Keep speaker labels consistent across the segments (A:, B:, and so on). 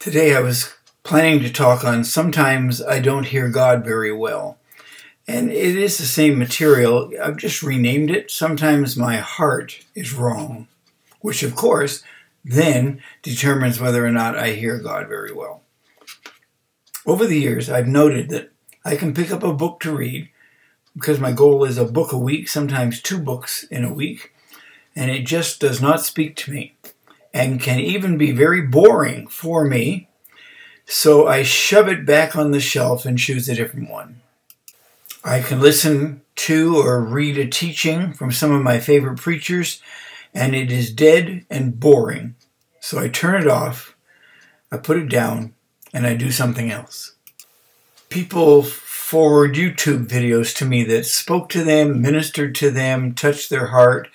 A: Today I was planning to talk on Sometimes I Don't Hear God Very Well. And it is the same material. I've just renamed it. Sometimes my heart is wrong, which of course then determines whether or not I hear God very well. Over the years, I've noted that I can pick up a book to read because my goal is a book a week, sometimes two books in a week, and it just does not speak to me and can even be very boring for me. So I shove it back on the shelf and choose a different one. I can listen to or read a teaching from some of my favorite preachers, and it is dead and boring. So I turn it off, I put it down, and I do something else. People forward YouTube videos to me that spoke to them, ministered to them, touched their heart,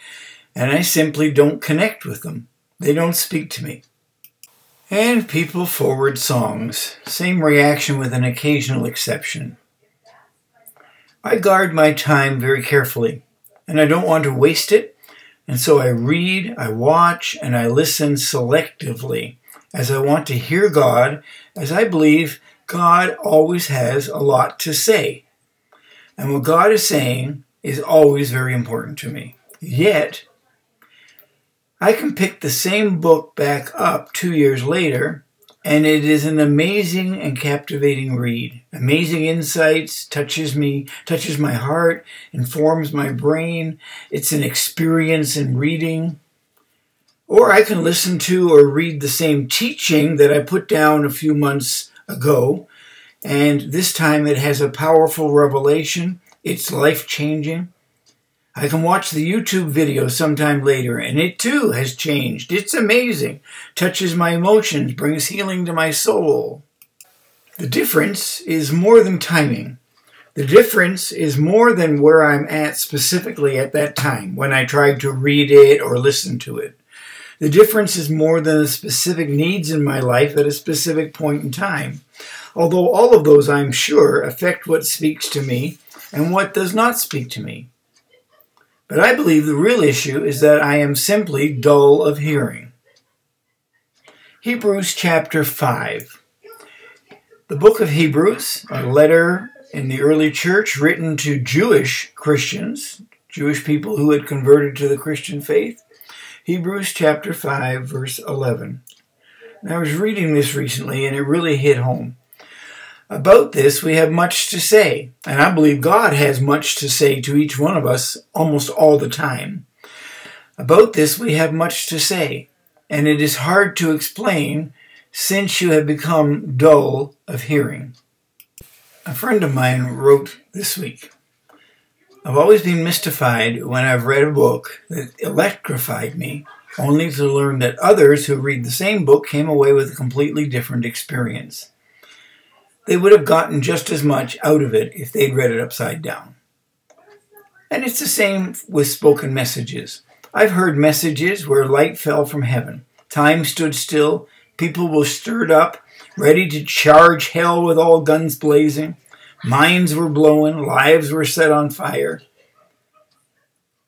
A: and I simply don't connect with them. They don't speak to me. And people forward songs. Same reaction with an occasional exception. I guard my time very carefully, and I don't want to waste it, and so I read, I watch, and I listen selectively as I want to hear God, as I believe God always has a lot to say. And what God is saying is always very important to me. Yet, I can pick the same book back up two years later, and it is an amazing and captivating read. Amazing insights, touches me, touches my heart, informs my brain. It's an experience in reading. Or I can listen to or read the same teaching that I put down a few months ago, and this time it has a powerful revelation. It's life changing. I can watch the YouTube video sometime later, and it too has changed. It's amazing. Touches my emotions, brings healing to my soul. The difference is more than timing. The difference is more than where I'm at specifically at that time when I tried to read it or listen to it. The difference is more than the specific needs in my life at a specific point in time. Although all of those, I'm sure, affect what speaks to me and what does not speak to me. But I believe the real issue is that I am simply dull of hearing. Hebrews chapter 5. The book of Hebrews, a letter in the early church written to Jewish Christians, Jewish people who had converted to the Christian faith. Hebrews chapter 5, verse 11. And I was reading this recently and it really hit home. About this, we have much to say, and I believe God has much to say to each one of us almost all the time. About this, we have much to say, and it is hard to explain since you have become dull of hearing. A friend of mine wrote this week I've always been mystified when I've read a book that electrified me, only to learn that others who read the same book came away with a completely different experience they would have gotten just as much out of it if they'd read it upside down. And it's the same with spoken messages. I've heard messages where light fell from heaven, time stood still, people were stirred up, ready to charge hell with all guns blazing, minds were blowing, lives were set on fire.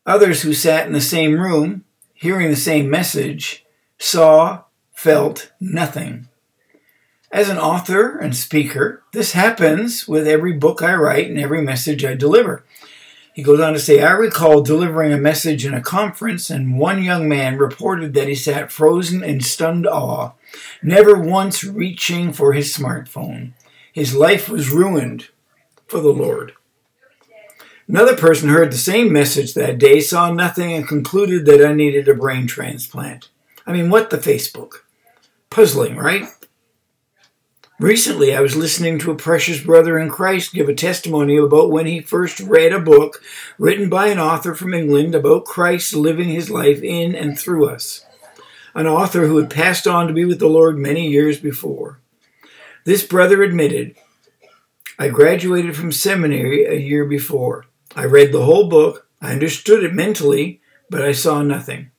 A: Others who sat in the same room, hearing the same message, saw, felt nothing. As an author and speaker, this happens with every book I write and every message I deliver. He goes on to say, I recall delivering a message in a conference, and one young man reported that he sat frozen in stunned awe, never once reaching for his smartphone. His life was ruined for the Lord. Another person heard the same message that day, saw nothing, and concluded that I needed a brain transplant. I mean, what the Facebook? Puzzling, right? Recently, I was listening to a precious brother in Christ give a testimony about when he first read a book written by an author from England about Christ living his life in and through us. An author who had passed on to be with the Lord many years before. This brother admitted, I graduated from seminary a year before. I read the whole book, I understood it mentally, but I saw nothing.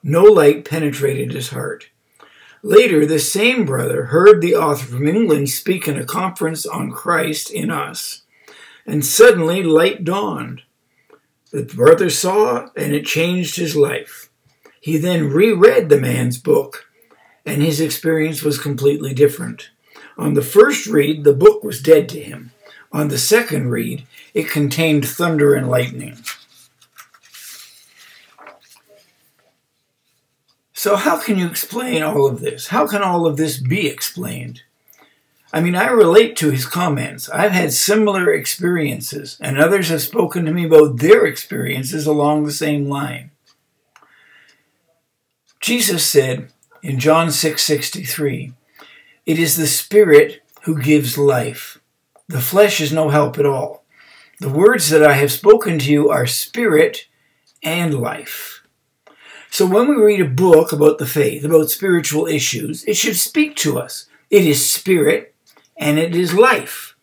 A: No light penetrated his heart. Later, the same brother heard the author from England speak in a conference on Christ in us, and suddenly light dawned. The brother saw, and it changed his life. He then reread the man's book, and his experience was completely different. On the first read, the book was dead to him. On the second read, it contained thunder and lightning. So, how can you explain all of this? How can all of this be explained? I mean, I relate to his comments. I've had similar experiences, and others have spoken to me about their experiences along the same line. Jesus said in John 6:63, "It is the spirit who gives life. The flesh is no help at all. The words that I have spoken to you are spirit and life." So when we read a book about the faith, about spiritual issues, it should speak to us. It is spirit and it is life.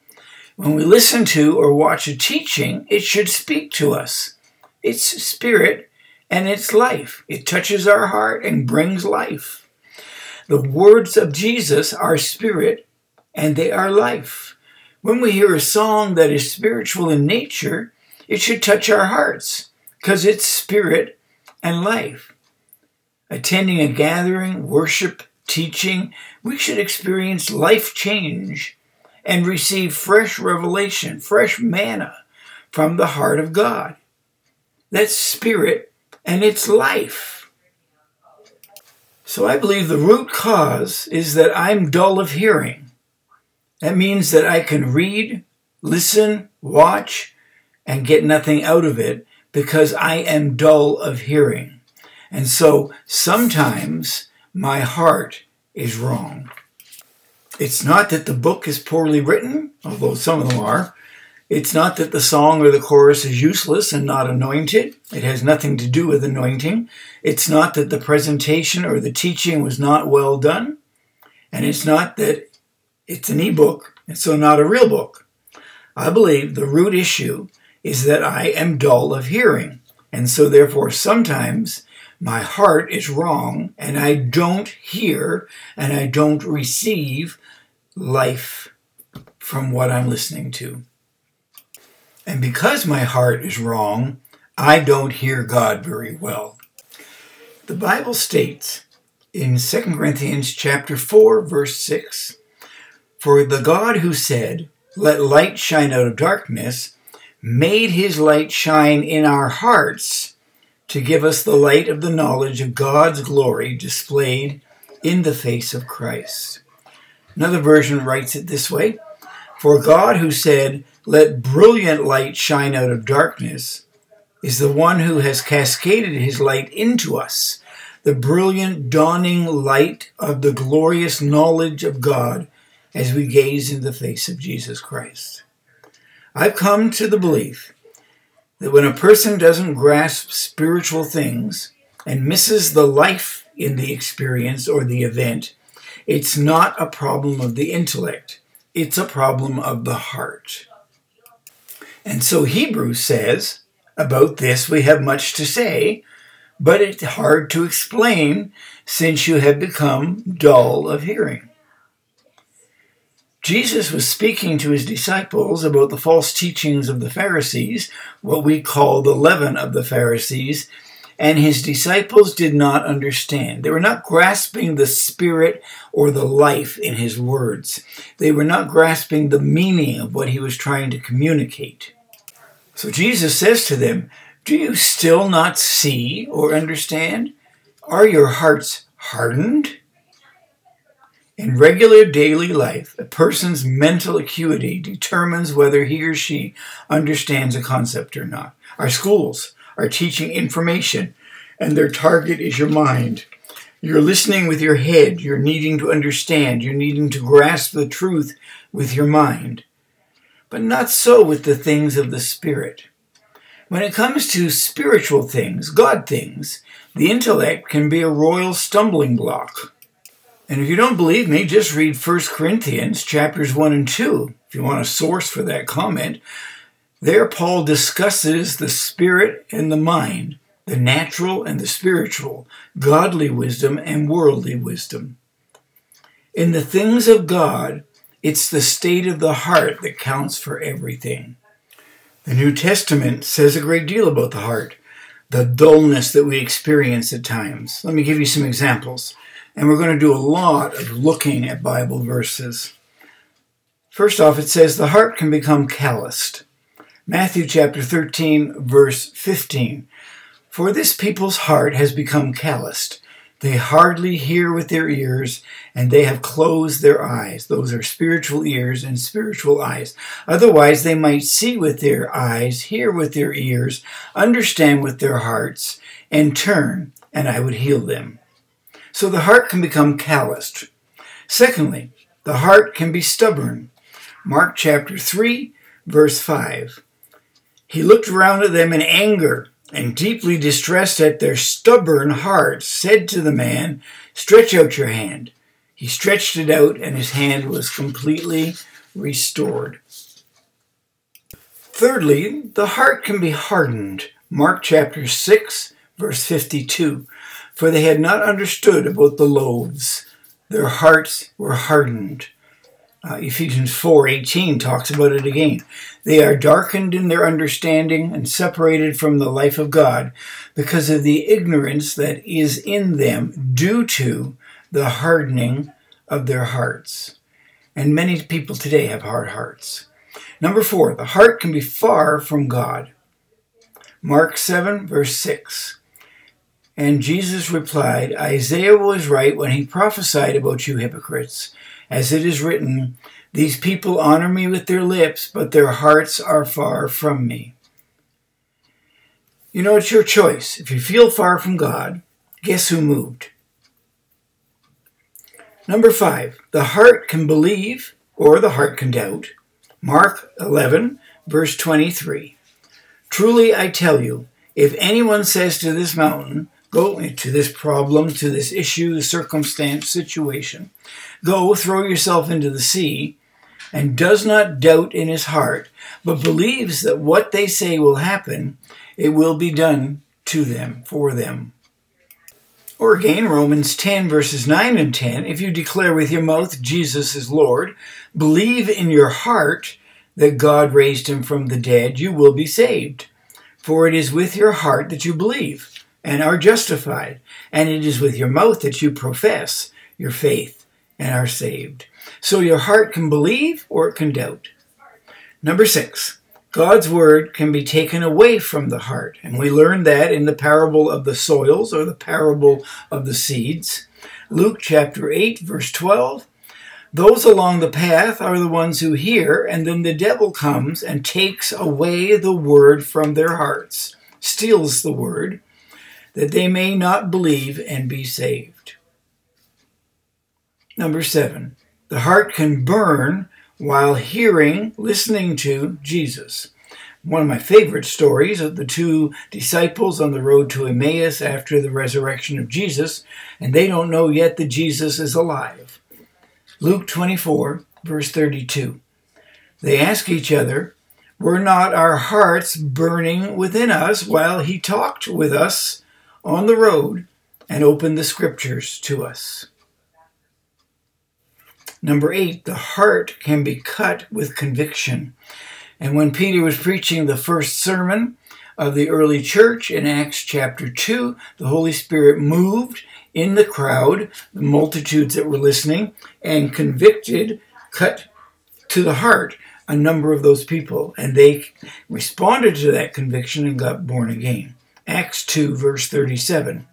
A: When we listen to or watch a teaching, it should speak to us. It's spirit and it's life. It touches our heart and brings life. The words of Jesus are spirit and they are life. When we hear a song that is spiritual in nature, it should touch our hearts because it's spirit and life. Attending a gathering, worship, teaching, we should experience life change and receive fresh revelation, fresh manna from the heart of God. That's spirit and it's life. So I believe the root cause is that I'm dull of hearing. That means that I can read, listen, watch, and get nothing out of it because I am dull of hearing. And so sometimes my heart is wrong. It's not that the book is poorly written, although some of them are. It's not that the song or the chorus is useless and not anointed. It has nothing to do with anointing. It's not that the presentation or the teaching was not well done. And it's not that it's an ebook and so not a real book. I believe the root issue is that I am dull of hearing. And so therefore sometimes my heart is wrong and I don't hear and I don't receive life from what I'm listening to. And because my heart is wrong, I don't hear God very well. The Bible states in 2 Corinthians chapter 4 verse 6, "For the God who said, let light shine out of darkness, made his light shine in our hearts to give us the light of the knowledge of God's glory displayed in the face of Christ. Another version writes it this way For God, who said, Let brilliant light shine out of darkness, is the one who has cascaded his light into us, the brilliant dawning light of the glorious knowledge of God as we gaze in the face of Jesus Christ. I've come to the belief that when a person doesn't grasp spiritual things and misses the life in the experience or the event, it's not a problem of the intellect, it's a problem of the heart. And so Hebrews says, about this we have much to say, but it's hard to explain since you have become dull of hearing. Jesus was speaking to his disciples about the false teachings of the Pharisees, what we call the leaven of the Pharisees, and his disciples did not understand. They were not grasping the spirit or the life in his words. They were not grasping the meaning of what he was trying to communicate. So Jesus says to them, Do you still not see or understand? Are your hearts hardened? In regular daily life, a person's mental acuity determines whether he or she understands a concept or not. Our schools are teaching information, and their target is your mind. You're listening with your head, you're needing to understand, you're needing to grasp the truth with your mind. But not so with the things of the Spirit. When it comes to spiritual things, God things, the intellect can be a royal stumbling block. And if you don't believe me, just read 1 Corinthians chapters 1 and 2 if you want a source for that comment. There, Paul discusses the spirit and the mind, the natural and the spiritual, godly wisdom and worldly wisdom. In the things of God, it's the state of the heart that counts for everything. The New Testament says a great deal about the heart, the dullness that we experience at times. Let me give you some examples. And we're going to do a lot of looking at Bible verses. First off, it says the heart can become calloused. Matthew chapter 13, verse 15. For this people's heart has become calloused. They hardly hear with their ears, and they have closed their eyes. Those are spiritual ears and spiritual eyes. Otherwise, they might see with their eyes, hear with their ears, understand with their hearts, and turn, and I would heal them. So the heart can become calloused. Secondly, the heart can be stubborn. Mark chapter 3, verse 5. He looked around at them in anger and deeply distressed at their stubborn hearts, said to the man, Stretch out your hand. He stretched it out, and his hand was completely restored. Thirdly, the heart can be hardened. Mark chapter 6, verse 52. For they had not understood about the loaves, their hearts were hardened. Uh, Ephesians 4:18 talks about it again. They are darkened in their understanding and separated from the life of God because of the ignorance that is in them due to the hardening of their hearts. And many people today have hard hearts. Number 4, the heart can be far from God. Mark 7 verse 6. And Jesus replied, Isaiah was right when he prophesied about you hypocrites as it is written, These people honor me with their lips, but their hearts are far from me. You know, it's your choice. If you feel far from God, guess who moved? Number five, the heart can believe or the heart can doubt. Mark 11, verse 23. Truly I tell you, if anyone says to this mountain, Go into this problem, to this issue, circumstance, situation, Go, throw yourself into the sea, and does not doubt in his heart, but believes that what they say will happen, it will be done to them, for them. Or again, Romans 10, verses 9 and 10 if you declare with your mouth Jesus is Lord, believe in your heart that God raised him from the dead, you will be saved. For it is with your heart that you believe and are justified, and it is with your mouth that you profess your faith and are saved. So your heart can believe or it can doubt. Number six, God's word can be taken away from the heart. And we learn that in the parable of the soils or the parable of the seeds. Luke chapter 8, verse 12. Those along the path are the ones who hear, and then the devil comes and takes away the word from their hearts, steals the word, that they may not believe and be saved. Number seven, the heart can burn while hearing, listening to Jesus. One of my favorite stories of the two disciples on the road to Emmaus after the resurrection of Jesus, and they don't know yet that Jesus is alive. Luke 24, verse 32. They ask each other, Were not our hearts burning within us while he talked with us on the road and opened the scriptures to us? Number eight, the heart can be cut with conviction. And when Peter was preaching the first sermon of the early church in Acts chapter 2, the Holy Spirit moved in the crowd, the multitudes that were listening, and convicted, cut to the heart a number of those people. And they responded to that conviction and got born again. Acts 2, verse 37.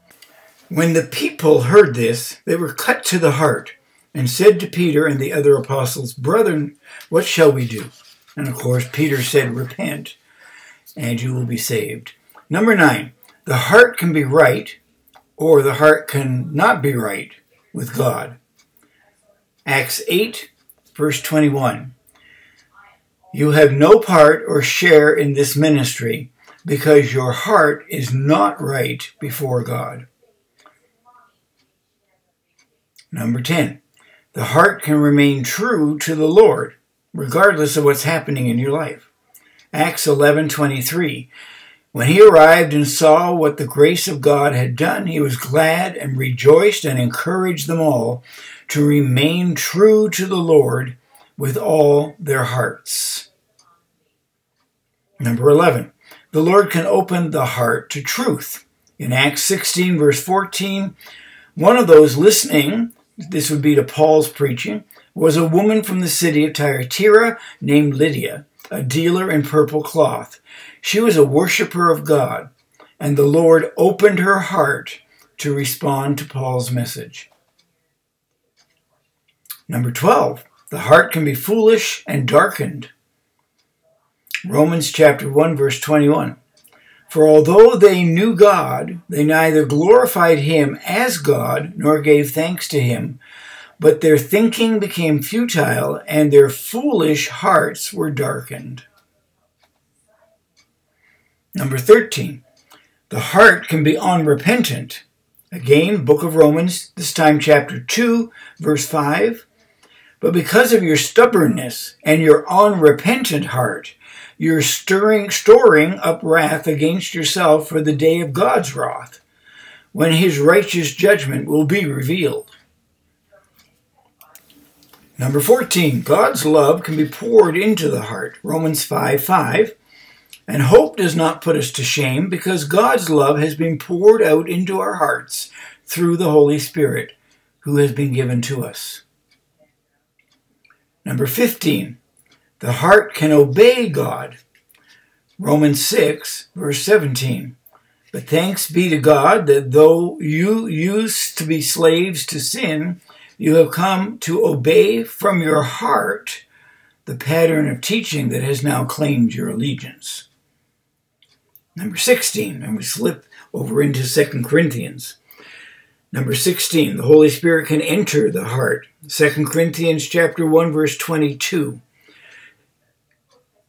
A: When the people heard this, they were cut to the heart and said to Peter and the other apostles, Brethren, what shall we do? And of course, Peter said, Repent, and you will be saved. Number nine, the heart can be right, or the heart can not be right with God. Acts 8, verse 21. You have no part or share in this ministry because your heart is not right before God. Number 10. The heart can remain true to the Lord, regardless of what's happening in your life. Acts 11:23. When he arrived and saw what the grace of God had done, he was glad and rejoiced and encouraged them all to remain true to the Lord with all their hearts. Number 11. The Lord can open the heart to truth. In Acts 16, verse 14, One of those listening, this would be to Paul's preaching, was a woman from the city of Thyatira named Lydia, a dealer in purple cloth. She was a worshiper of God, and the Lord opened her heart to respond to Paul's message. Number 12, the heart can be foolish and darkened. Romans chapter 1 verse 21. For although they knew God, they neither glorified him as God nor gave thanks to him, but their thinking became futile and their foolish hearts were darkened. Number 13. The heart can be unrepentant. Again, book of Romans, this time chapter 2, verse 5. But because of your stubbornness and your unrepentant heart, you're stirring, storing up wrath against yourself for the day of God's wrath, when his righteous judgment will be revealed. Number 14, God's love can be poured into the heart. Romans 5 5. And hope does not put us to shame because God's love has been poured out into our hearts through the Holy Spirit who has been given to us. Number 15, the heart can obey God. Romans 6, verse 17. But thanks be to God that though you used to be slaves to sin, you have come to obey from your heart the pattern of teaching that has now claimed your allegiance. Number 16, and we slip over into 2 Corinthians. Number 16, the Holy Spirit can enter the heart. 2 Corinthians chapter 1 verse 22.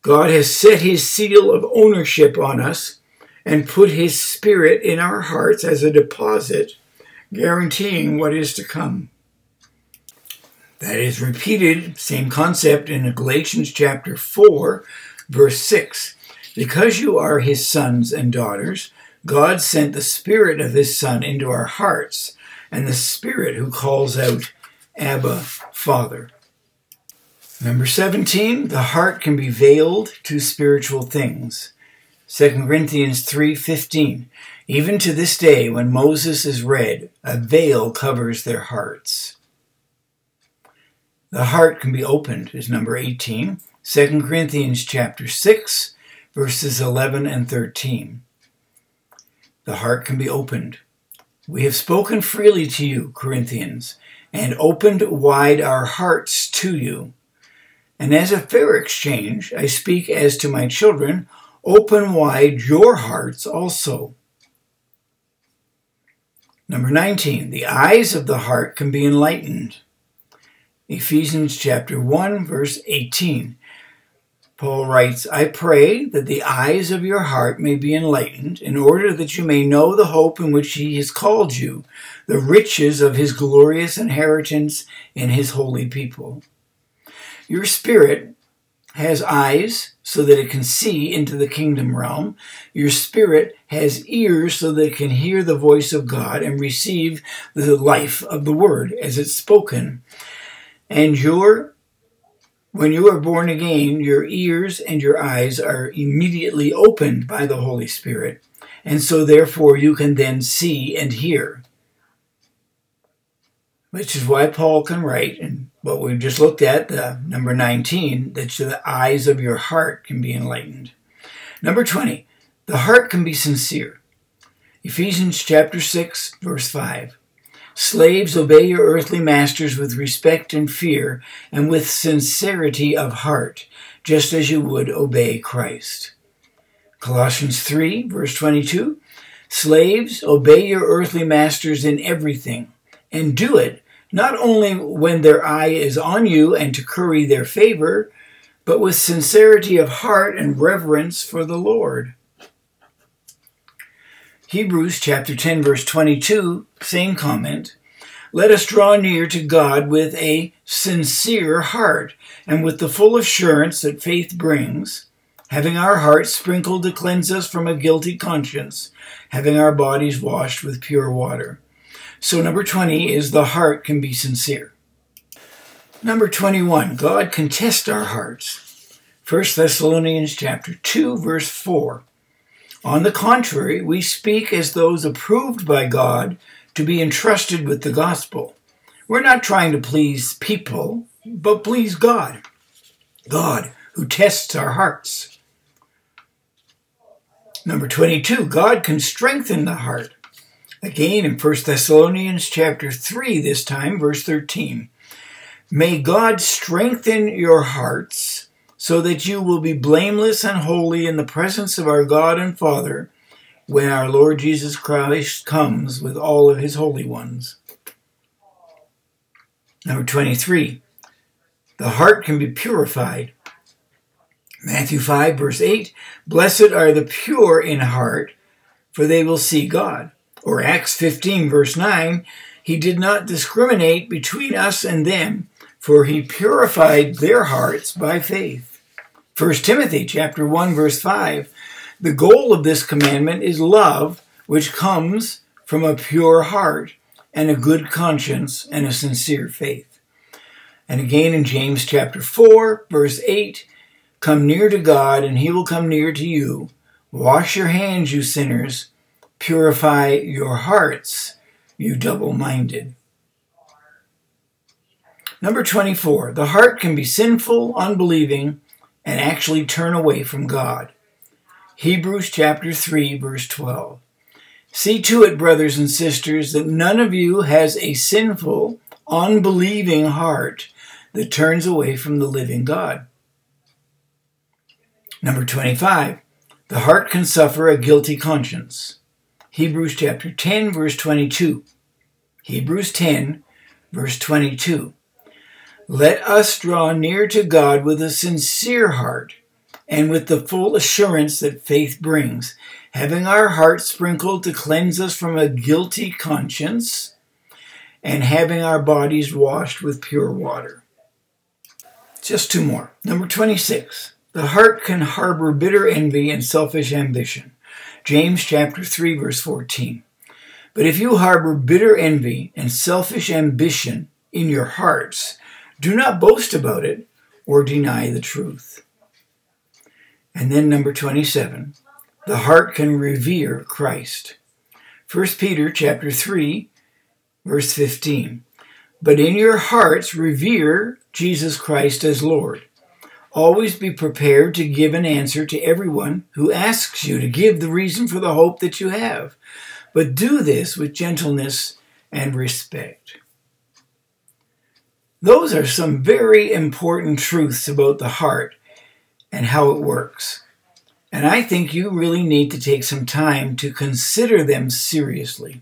A: God has set his seal of ownership on us and put his spirit in our hearts as a deposit, guaranteeing what is to come. That is repeated, same concept in Galatians chapter 4, verse 6. Because you are his sons and daughters, God sent the Spirit of his Son into our hearts, and the Spirit who calls out, Abba, Father. Number 17, the heart can be veiled to spiritual things. 2 Corinthians 3:15 Even to this day when Moses is read a veil covers their hearts. The heart can be opened is number 18. 2 Corinthians chapter 6 verses 11 and 13. The heart can be opened. We have spoken freely to you, Corinthians, and opened wide our hearts to you. And as a fair exchange, I speak as to my children, open wide your hearts also. Number 19, the eyes of the heart can be enlightened. Ephesians chapter 1 verse 18. Paul writes, I pray that the eyes of your heart may be enlightened, in order that you may know the hope in which he has called you, the riches of his glorious inheritance in his holy people. Your spirit has eyes so that it can see into the kingdom realm. Your spirit has ears so that it can hear the voice of God and receive the life of the word as it's spoken. And your when you are born again, your ears and your eyes are immediately opened by the Holy Spirit, and so therefore you can then see and hear. Which is why Paul can write, and what we've just looked at, the number 19, that the eyes of your heart can be enlightened. Number 20, the heart can be sincere. Ephesians chapter 6, verse 5. Slaves, obey your earthly masters with respect and fear and with sincerity of heart, just as you would obey Christ. Colossians 3, verse 22 Slaves, obey your earthly masters in everything, and do it not only when their eye is on you and to curry their favor, but with sincerity of heart and reverence for the Lord. Hebrews chapter 10 verse 22, same comment. Let us draw near to God with a sincere heart and with the full assurance that faith brings, having our hearts sprinkled to cleanse us from a guilty conscience, having our bodies washed with pure water. So number 20 is the heart can be sincere. Number 21, God can test our hearts. 1 Thessalonians chapter 2 verse 4. On the contrary, we speak as those approved by God to be entrusted with the gospel. We're not trying to please people, but please God. God who tests our hearts. Number 22, God can strengthen the heart. Again in 1 Thessalonians chapter 3 this time verse 13. May God strengthen your hearts so that you will be blameless and holy in the presence of our God and Father when our Lord Jesus Christ comes with all of his holy ones. Number 23. The heart can be purified. Matthew 5, verse 8 Blessed are the pure in heart, for they will see God. Or Acts 15, verse 9 He did not discriminate between us and them, for he purified their hearts by faith. 1 Timothy chapter 1 verse 5 The goal of this commandment is love which comes from a pure heart and a good conscience and a sincere faith. And again in James chapter 4 verse 8 Come near to God and he will come near to you. Wash your hands you sinners, purify your hearts you double-minded. Number 24, the heart can be sinful, unbelieving, and actually turn away from God. Hebrews chapter 3, verse 12. See to it, brothers and sisters, that none of you has a sinful, unbelieving heart that turns away from the living God. Number 25, the heart can suffer a guilty conscience. Hebrews chapter 10, verse 22. Hebrews 10, verse 22. Let us draw near to God with a sincere heart and with the full assurance that faith brings, having our hearts sprinkled to cleanse us from a guilty conscience, and having our bodies washed with pure water. Just two more. Number 26. The heart can harbor bitter envy and selfish ambition. James chapter 3 verse 14. But if you harbor bitter envy and selfish ambition in your hearts, do not boast about it or deny the truth. And then number 27, the heart can revere Christ. 1 Peter chapter 3 verse 15. But in your hearts revere Jesus Christ as Lord. Always be prepared to give an answer to everyone who asks you to give the reason for the hope that you have. But do this with gentleness and respect. Those are some very important truths about the heart and how it works. And I think you really need to take some time to consider them seriously.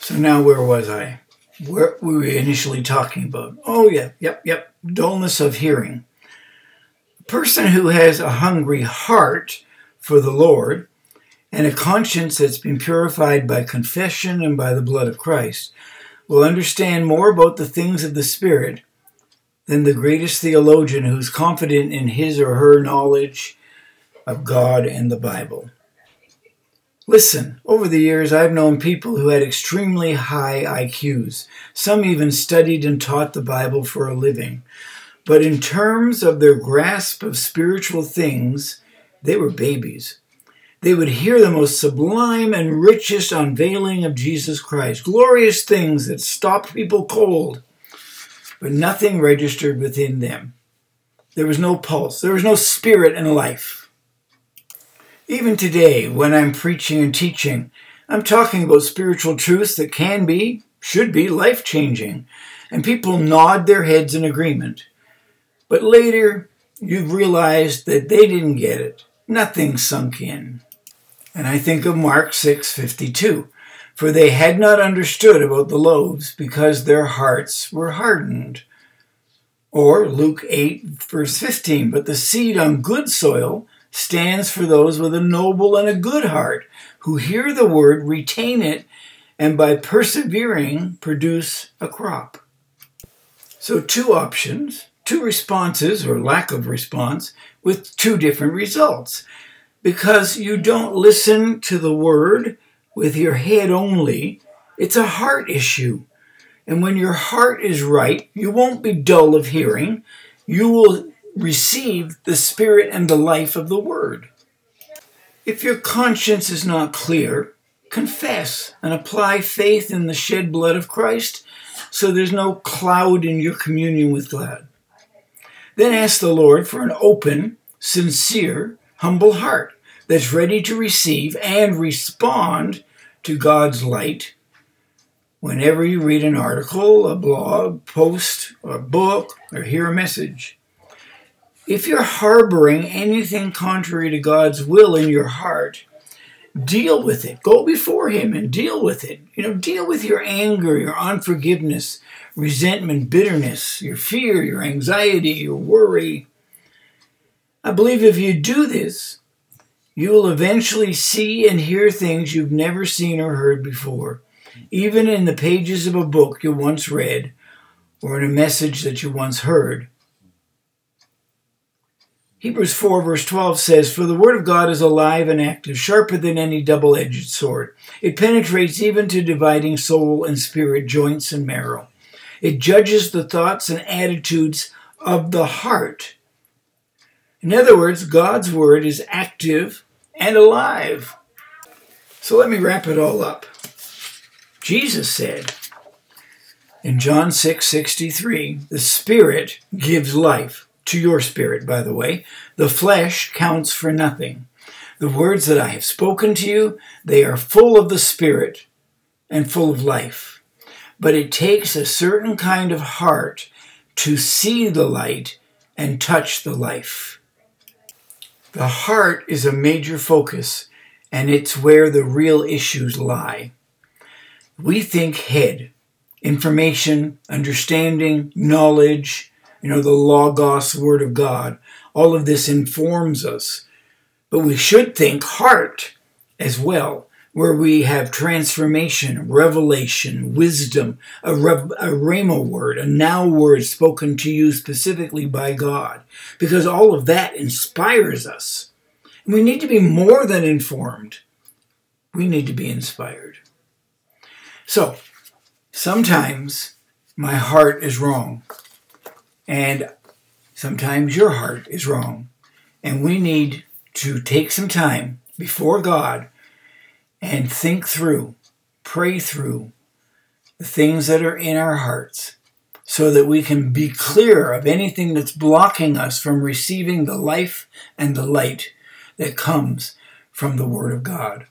A: So now where was I? Where we were initially talking about? Oh yeah, yep, yep. Dullness of hearing. A person who has a hungry heart for the Lord and a conscience that's been purified by confession and by the blood of Christ will understand more about the things of the Spirit than the greatest theologian who's confident in his or her knowledge of God and the Bible. Listen, over the years, I've known people who had extremely high IQs. Some even studied and taught the Bible for a living. But in terms of their grasp of spiritual things, they were babies they would hear the most sublime and richest unveiling of Jesus Christ, glorious things that stopped people cold, but nothing registered within them. There was no pulse, there was no spirit and life. Even today, when I'm preaching and teaching, I'm talking about spiritual truths that can be, should be, life changing, and people nod their heads in agreement. But later, you've realized that they didn't get it. Nothing sunk in. And I think of Mark 6:52. For they had not understood about the loaves because their hearts were hardened. Or Luke 8 verse 15, but the seed on good soil stands for those with a noble and a good heart who hear the word, retain it, and by persevering produce a crop. So two options, two responses or lack of response with two different results because you don't listen to the word with your head only. It's a heart issue. And when your heart is right, you won't be dull of hearing. You will receive the spirit and the life of the word. If your conscience is not clear, confess and apply faith in the shed blood of Christ so there's no cloud in your communion with God. Then ask the Lord for an open, sincere, humble heart that's ready to receive and respond to God's light whenever you read an article, a blog, post, or book, or hear a message. If you're harboring anything contrary to God's will in your heart, deal with it. Go before Him and deal with it. You know, deal with your anger, your unforgiveness, resentment, bitterness, your fear, your anxiety, your worry. I believe if you do this, you will eventually see and hear things you've never seen or heard before, even in the pages of a book you once read or in a message that you once heard. Hebrews 4, verse 12 says, For the word of God is alive and active, sharper than any double edged sword. It penetrates even to dividing soul and spirit, joints and marrow. It judges the thoughts and attitudes of the heart. In other words, God's word is active and alive. So let me wrap it all up. Jesus said in John 6 63, the Spirit gives life to your spirit, by the way. The flesh counts for nothing. The words that I have spoken to you, they are full of the Spirit and full of life. But it takes a certain kind of heart to see the light and touch the life. The heart is a major focus, and it's where the real issues lie. We think head, information, understanding, knowledge, you know, the Logos Word of God. All of this informs us. But we should think heart as well, where we have transformation, revelation, wisdom, a, rev- a rhema word, a now word spoken to you specifically by God, because all of that inspires us. And we need to be more than informed. We need to be inspired. So, sometimes my heart is wrong. And sometimes your heart is wrong. And we need to take some time before God and think through, pray through the things that are in our hearts so that we can be clear of anything that's blocking us from receiving the life and the light that comes from the Word of God.